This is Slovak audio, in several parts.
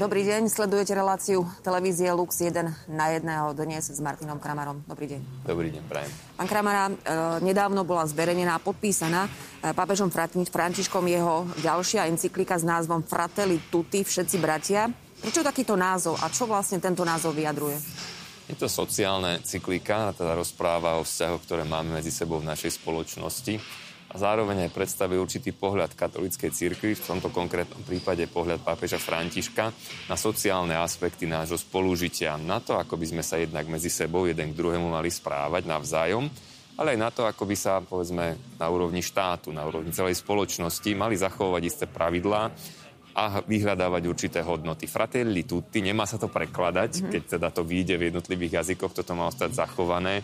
Dobrý deň, sledujete reláciu televízie Lux 1 na jedného dnes s Martinom Kramarom. Dobrý deň. Dobrý deň, prajem. Pán Kramara, e, nedávno bola zverejnená podpísaná e, pápežom Františkom jeho ďalšia encyklika s názvom Fratelli Tutti, všetci bratia. Prečo takýto názov a čo vlastne tento názov vyjadruje? Je to sociálna cyklika, teda rozpráva o vzťahoch, ktoré máme medzi sebou v našej spoločnosti a zároveň aj predstavuje určitý pohľad katolíckej cirkvi, v tomto konkrétnom prípade pohľad pápeža Františka, na sociálne aspekty nášho spolužitia, na to, ako by sme sa jednak medzi sebou jeden k druhému mali správať navzájom, ale aj na to, ako by sa, povedzme, na úrovni štátu, na úrovni celej spoločnosti mali zachovať isté pravidlá a vyhľadávať určité hodnoty. Fratelli tutti, nemá sa to prekladať, mm-hmm. keď teda to vyjde v jednotlivých jazykoch, toto má ostať zachované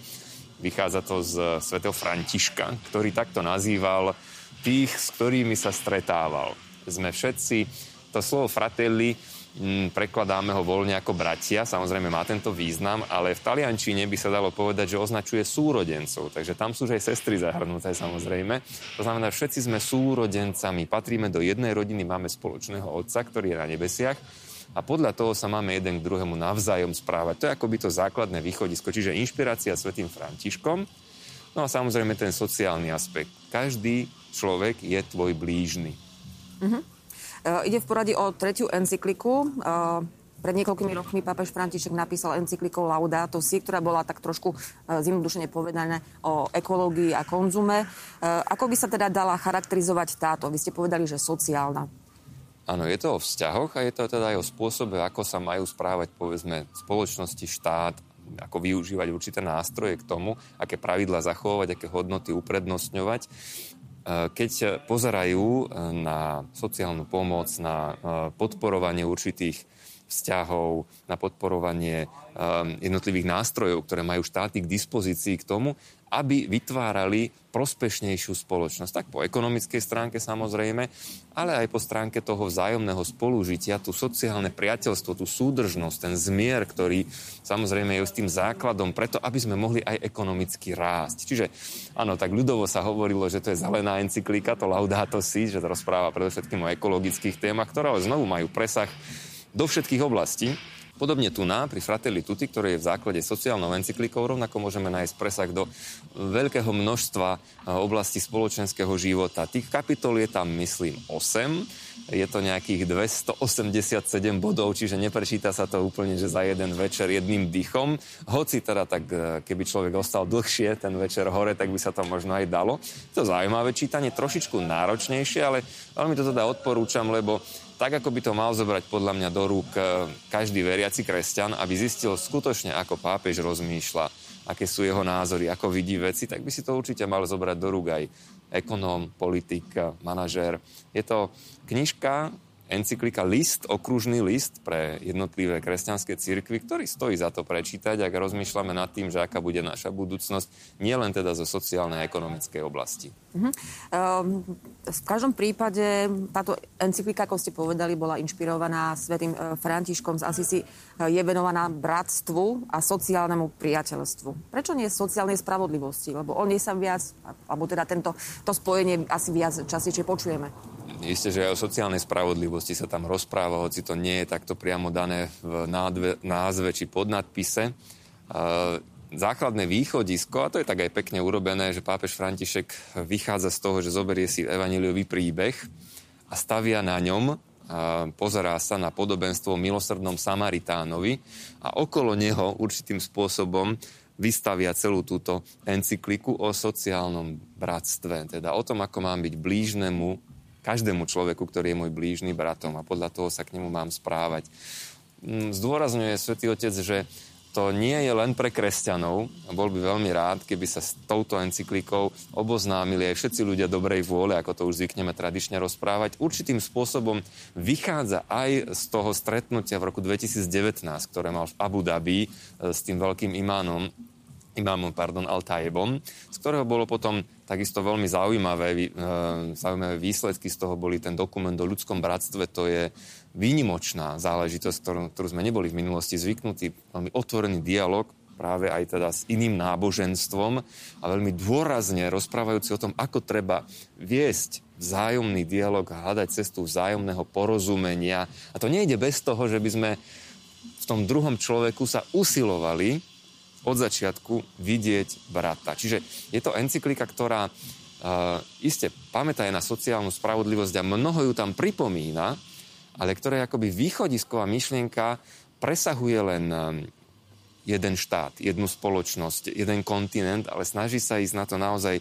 Vychádza to z svätého Františka, ktorý takto nazýval tých, s ktorými sa stretával. Sme všetci, to slovo fratelli mm, prekladáme ho voľne ako bratia, samozrejme má tento význam, ale v taliančine by sa dalo povedať, že označuje súrodencov, takže tam sú už aj sestry zahrnuté samozrejme. To znamená, všetci sme súrodencami, patríme do jednej rodiny, máme spoločného otca, ktorý je na nebesiach a podľa toho sa máme jeden k druhému navzájom správať. To je akoby to základné východisko, čiže inšpirácia svetým Františkom. No a samozrejme ten sociálny aspekt. Každý človek je tvoj blížny. Uh-huh. Uh, ide v poradí o tretiu encykliku. Uh, pred niekoľkými rokmi pápež František napísal encyklikou Laudato Si, ktorá bola tak trošku uh, zjednodušene povedané o ekológii a konzume. Uh, ako by sa teda dala charakterizovať táto? Vy ste povedali, že sociálna. Áno, je to o vzťahoch a je to teda aj o spôsobe, ako sa majú správať, povedzme, spoločnosti, štát, ako využívať určité nástroje k tomu, aké pravidla zachovať, aké hodnoty uprednostňovať. E, keď pozerajú e, na sociálnu pomoc, na e, podporovanie určitých vzťahov, na podporovanie jednotlivých nástrojov, ktoré majú štáty k dispozícii k tomu, aby vytvárali prospešnejšiu spoločnosť. Tak po ekonomickej stránke samozrejme, ale aj po stránke toho vzájomného spolužitia, tú sociálne priateľstvo, tú súdržnosť, ten zmier, ktorý samozrejme je s tým základom preto, aby sme mohli aj ekonomicky rásť. Čiže áno, tak ľudovo sa hovorilo, že to je zelená encyklika, to Laudato Si, že to rozpráva predovšetkým o ekologických témach, ktoré znovu majú presah do všetkých oblastí. Podobne tu na, pri Fratelli Tutti, ktorý je v základe sociálnou encyklikou, rovnako môžeme nájsť presah do veľkého množstva e, oblastí spoločenského života. Tých kapitol je tam, myslím, 8. Je to nejakých 287 bodov, čiže neprečíta sa to úplne, že za jeden večer jedným dychom. Hoci teda tak, e, keby človek ostal dlhšie ten večer hore, tak by sa to možno aj dalo. To zaujímavé čítanie, trošičku náročnejšie, ale veľmi to teda odporúčam, lebo tak, ako by to mal zobrať podľa mňa do rúk e, každý veriaci kresťan, aby zistil skutočne, ako pápež rozmýšľa, aké sú jeho názory, ako vidí veci, tak by si to určite mal zobrať do rúk aj ekonóm, politik, manažér. Je to knižka, encyklika list, okružný list pre jednotlivé kresťanské cirkvy, ktorý stojí za to prečítať, ak rozmýšľame nad tým, že aká bude naša budúcnosť, nielen teda zo sociálnej a ekonomickej oblasti. Uh-huh. Um, v každom prípade táto encyklika, ako ste povedali, bola inšpirovaná svetým uh, Františkom z Asisi, uh, je venovaná bratstvu a sociálnemu priateľstvu. Prečo nie sociálnej spravodlivosti? Lebo on je sa viac, alebo teda tento, to spojenie asi viac častejšie počujeme. Isté, že aj o sociálnej spravodlivosti sa tam rozpráva, hoci to nie je takto priamo dané v nádve, názve či podnadpise. Základné východisko, a to je tak aj pekne urobené, že pápež František vychádza z toho, že zoberie si evaníliový príbeh a stavia na ňom, pozerá sa na podobenstvo milosrdnom Samaritánovi a okolo neho určitým spôsobom vystavia celú túto encykliku o sociálnom bratstve, teda o tom, ako mám byť blížnemu každému človeku, ktorý je môj blížny bratom a podľa toho sa k nemu mám správať. Mm, zdôrazňuje svätý Otec, že to nie je len pre kresťanov. Bol by veľmi rád, keby sa s touto encyklikou oboznámili aj všetci ľudia dobrej vôle, ako to už zvykneme tradične rozprávať. Určitým spôsobom vychádza aj z toho stretnutia v roku 2019, ktoré mal v Abu Dhabi e, s tým veľkým imánom imámom, pardon, Altajebom, z ktorého bolo potom takisto veľmi zaujímavé, e, zaujímavé výsledky. Z toho boli ten dokument o ľudskom bratstve. To je výnimočná záležitosť, ktorú, ktorú sme neboli v minulosti zvyknutí. Veľmi otvorený dialog práve aj teda s iným náboženstvom a veľmi dôrazne rozprávajúci o tom, ako treba viesť vzájomný dialog a hľadať cestu vzájomného porozumenia. A to nejde bez toho, že by sme v tom druhom človeku sa usilovali od začiatku vidieť brata. Čiže je to encyklika, ktorá uh, iste pamätá na sociálnu spravodlivosť a mnoho ju tam pripomína, ale ktorá je akoby východisková myšlienka presahuje len jeden štát, jednu spoločnosť, jeden kontinent, ale snaží sa ísť na to naozaj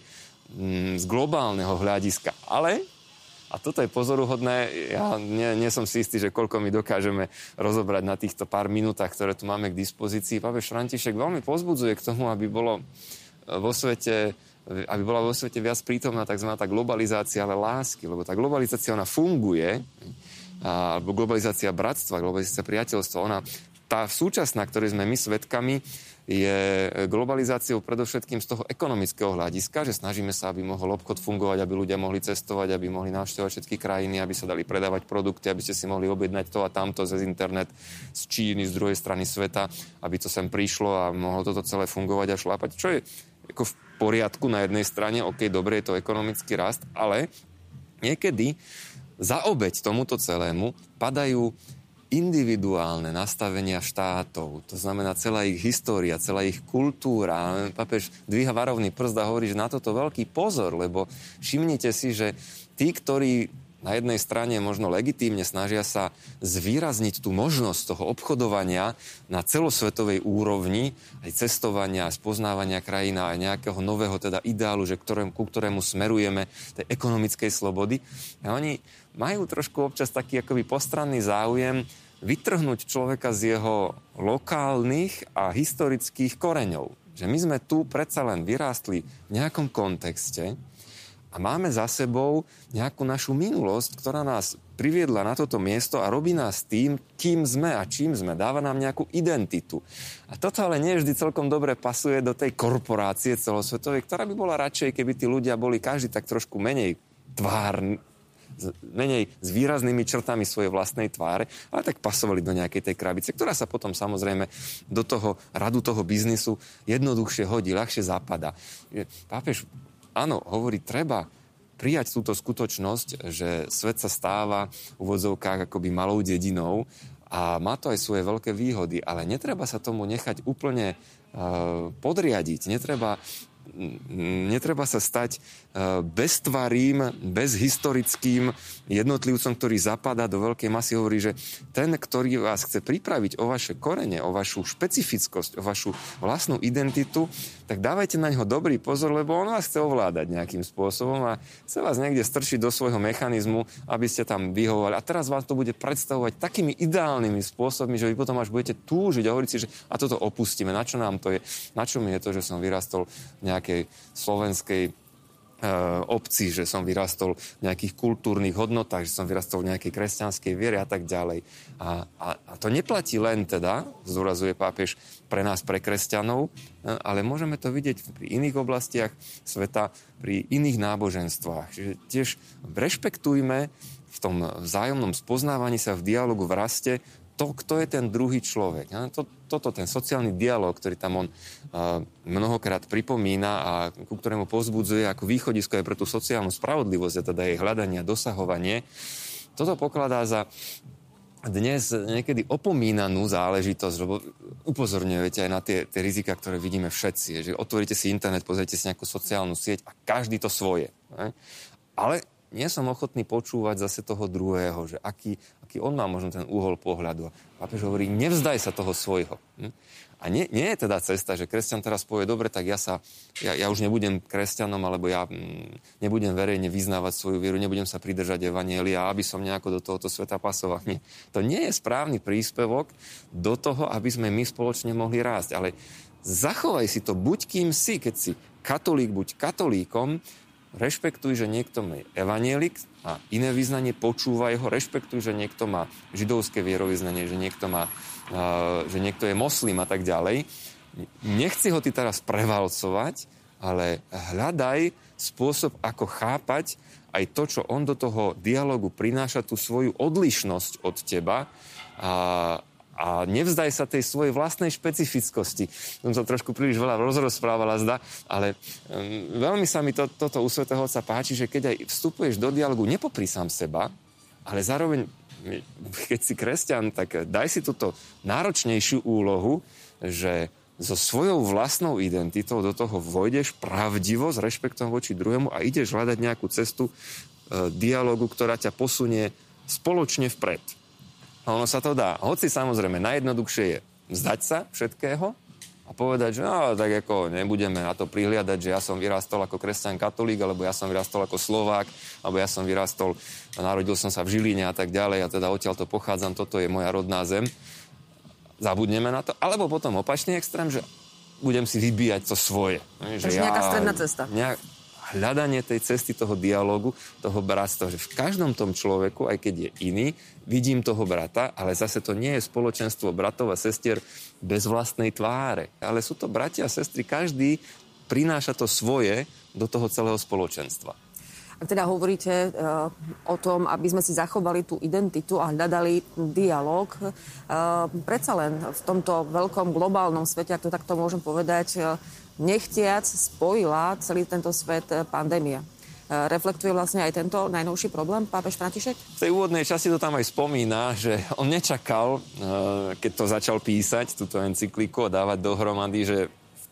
mm, z globálneho hľadiska. Ale, a toto je pozoruhodné, ja nie, nie som si istý, že koľko my dokážeme rozobrať na týchto pár minútach, ktoré tu máme k dispozícii. Pápež František veľmi pozbudzuje k tomu, aby bolo e, vo svete aby bola vo svete viac prítomná tzv. tá globalizácia, ale lásky, lebo tá globalizácia, ona funguje, alebo globalizácia bratstva, globalizácia priateľstva, ona tá súčasná, ktorej sme my svetkami, je globalizáciou predovšetkým z toho ekonomického hľadiska, že snažíme sa, aby mohol obchod fungovať, aby ľudia mohli cestovať, aby mohli navštevovať všetky krajiny, aby sa dali predávať produkty, aby ste si mohli objednať to a tamto cez internet z Číny, z druhej strany sveta, aby to sem prišlo a mohlo toto celé fungovať a šlápať. Čo je ako v poriadku na jednej strane, ok, dobre, je to ekonomický rast, ale niekedy za obeď tomuto celému padajú individuálne nastavenia štátov. To znamená celá ich história, celá ich kultúra. Papež dvíha varovný prst a hovorí, že na toto veľký pozor, lebo všimnite si, že tí, ktorí na jednej strane možno legitímne snažia sa zvýrazniť tú možnosť toho obchodovania na celosvetovej úrovni, aj cestovania, spoznávania krajina, aj nejakého nového teda ideálu, že ktorém, ku ktorému smerujeme, tej ekonomickej slobody. A oni majú trošku občas taký akoby postranný záujem vytrhnúť človeka z jeho lokálnych a historických koreňov. Že my sme tu predsa len vyrástli v nejakom kontexte a máme za sebou nejakú našu minulosť, ktorá nás priviedla na toto miesto a robí nás tým, kým sme a čím sme. Dáva nám nejakú identitu. A toto ale nie vždy celkom dobre pasuje do tej korporácie celosvetovej, ktorá by bola radšej, keby tí ľudia boli každý tak trošku menej tvárny, menej s výraznými črtami svojej vlastnej tváre, ale tak pasovali do nejakej tej krabice, ktorá sa potom samozrejme do toho radu toho biznisu jednoduchšie hodí, ľahšie zapada. Pápež, áno, hovorí, treba prijať túto skutočnosť, že svet sa stáva v úvodzovkách akoby malou dedinou a má to aj svoje veľké výhody, ale netreba sa tomu nechať úplne uh, podriadiť. Netreba netreba sa stať beztvarým, bezhistorickým jednotlivcom, ktorý zapadá do veľkej masy, hovorí, že ten, ktorý vás chce pripraviť o vaše korene, o vašu špecifickosť, o vašu vlastnú identitu, tak dávajte na ňo dobrý pozor, lebo on vás chce ovládať nejakým spôsobom a chce vás niekde strčiť do svojho mechanizmu, aby ste tam vyhovovali. A teraz vás to bude predstavovať takými ideálnymi spôsobmi, že vy potom až budete túžiť a hovoriť si, že a toto opustíme, na čo nám to je, na čo mi je to, že som vyrastol v nejakej slovenskej obci, že som vyrastol v nejakých kultúrnych hodnotách, že som vyrastol v nejakej kresťanskej viere a tak ďalej. A, a, a to neplatí len teda, zdôrazuje pápež, pre nás, pre kresťanov, e, ale môžeme to vidieť pri iných oblastiach sveta, pri iných náboženstvách. Čiže tiež rešpektujme v tom vzájomnom spoznávaní sa v dialogu v raste to, kto je ten druhý človek. To, toto, ten sociálny dialog, ktorý tam on mnohokrát pripomína a ku ktorému pozbudzuje ako východisko aj pre tú sociálnu spravodlivosť a teda jej hľadanie a dosahovanie, toto pokladá za dnes niekedy opomínanú záležitosť, lebo upozorňujete aj na tie, tie rizika, ktoré vidíme všetci. Že otvoríte si internet, pozrite si nejakú sociálnu sieť a každý to svoje. Ale nie som ochotný počúvať zase toho druhého, že aký, aký on má možno ten úhol pohľadu. A hovorí, nevzdaj sa toho svojho. Hm? A nie, nie je teda cesta, že kresťan teraz povie, dobre, tak ja, sa, ja, ja už nebudem kresťanom, alebo ja mm, nebudem verejne vyznávať svoju vieru, nebudem sa pridržať evanielia, aby som nejako do tohoto sveta pasoval. Nie. To nie je správny príspevok do toho, aby sme my spoločne mohli rásť. Ale zachovaj si to buď kým si, keď si katolík, buď katolíkom, rešpektuj, že niekto má evanielik a iné vyznanie, počúvaj ho, rešpektuj, že niekto má židovské vierovýznanie, že niekto, má, že niekto je moslim a tak ďalej. Nechci ho ty teraz prevalcovať, ale hľadaj spôsob, ako chápať aj to, čo on do toho dialogu prináša, tú svoju odlišnosť od teba a, a nevzdaj sa tej svojej vlastnej špecifickosti. Som to trošku príliš veľa rozrozprávala zda, ale veľmi sa mi to, toto u Svetého Otca páči, že keď aj vstupuješ do dialogu, nepopri sám seba, ale zároveň, keď si kresťan, tak daj si túto náročnejšiu úlohu, že so svojou vlastnou identitou do toho vojdeš pravdivo s rešpektom voči druhému a ideš hľadať nejakú cestu e, dialogu, ktorá ťa posunie spoločne vpred. A ono sa to dá. Hoci samozrejme najjednoduchšie je vzdať sa všetkého a povedať, že no, tak ako nebudeme na to prihliadať, že ja som vyrastol ako kresťan katolík, alebo ja som vyrastol ako Slovák, alebo ja som vyrastol, narodil som sa v Žiline a tak ďalej a teda odtiaľ to pochádzam, toto je moja rodná zem. Zabudneme na to. Alebo potom opačný extrém, že budem si vybíjať to svoje. Takže ja, nejaká stredná cesta. Nejak, hľadanie tej cesty toho dialogu, toho bratstva, že v každom tom človeku, aj keď je iný, vidím toho brata, ale zase to nie je spoločenstvo bratov a sestier bez vlastnej tváre. Ale sú to bratia a sestry, každý prináša to svoje do toho celého spoločenstva. Ak teda hovoríte uh, o tom, aby sme si zachovali tú identitu a hľadali dialog, uh, predsa len v tomto veľkom globálnom svete, ak to takto môžem povedať, uh, nechtiac spojila celý tento svet eh, pandémia. Eh, reflektuje vlastne aj tento najnovší problém pápež František? V tej úvodnej časti to tam aj spomína, že on nečakal, eh, keď to začal písať, túto encykliku a dávať dohromady, že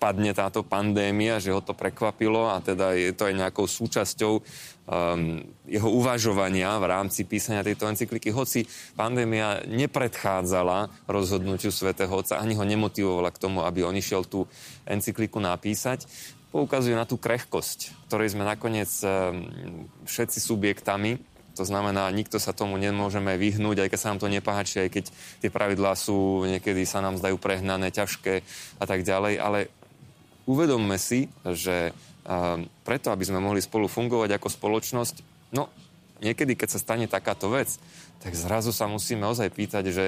vpadne táto pandémia, že ho to prekvapilo a teda je to aj nejakou súčasťou um, jeho uvažovania v rámci písania tejto encykliky, hoci pandémia nepredchádzala rozhodnutiu svätého Otca, ani ho nemotivovala k tomu, aby on išiel tú encykliku napísať, poukazuje na tú krehkosť, ktorej sme nakoniec um, všetci subjektami, to znamená, nikto sa tomu nemôžeme vyhnúť, aj keď sa nám to nepáči, aj keď tie pravidlá sú niekedy sa nám zdajú prehnané, ťažké a tak ďalej, ale uvedomme si, že preto, aby sme mohli spolu fungovať ako spoločnosť, no niekedy, keď sa stane takáto vec, tak zrazu sa musíme ozaj pýtať, že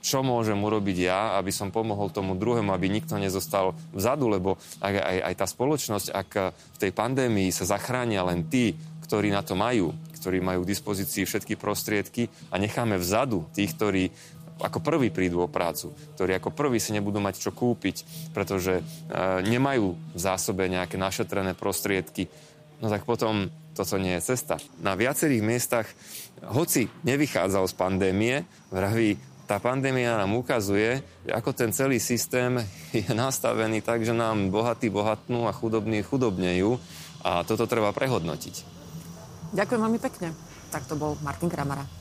čo môžem urobiť ja, aby som pomohol tomu druhému, aby nikto nezostal vzadu, lebo aj, aj, aj tá spoločnosť, ak v tej pandémii sa zachránia len tí, ktorí na to majú, ktorí majú k dispozícii všetky prostriedky a necháme vzadu tých, ktorí ako prví prídu o prácu, ktorí ako prví si nebudú mať čo kúpiť, pretože e, nemajú v zásobe nejaké našetrené prostriedky, no tak potom toto nie je cesta. Na viacerých miestach, hoci nevychádzal z pandémie, vraví, tá pandémia nám ukazuje, ako ten celý systém je nastavený tak, že nám bohatí bohatnú a chudobní chudobnejú a toto treba prehodnotiť. Ďakujem veľmi pekne. Tak to bol Martin Kramara.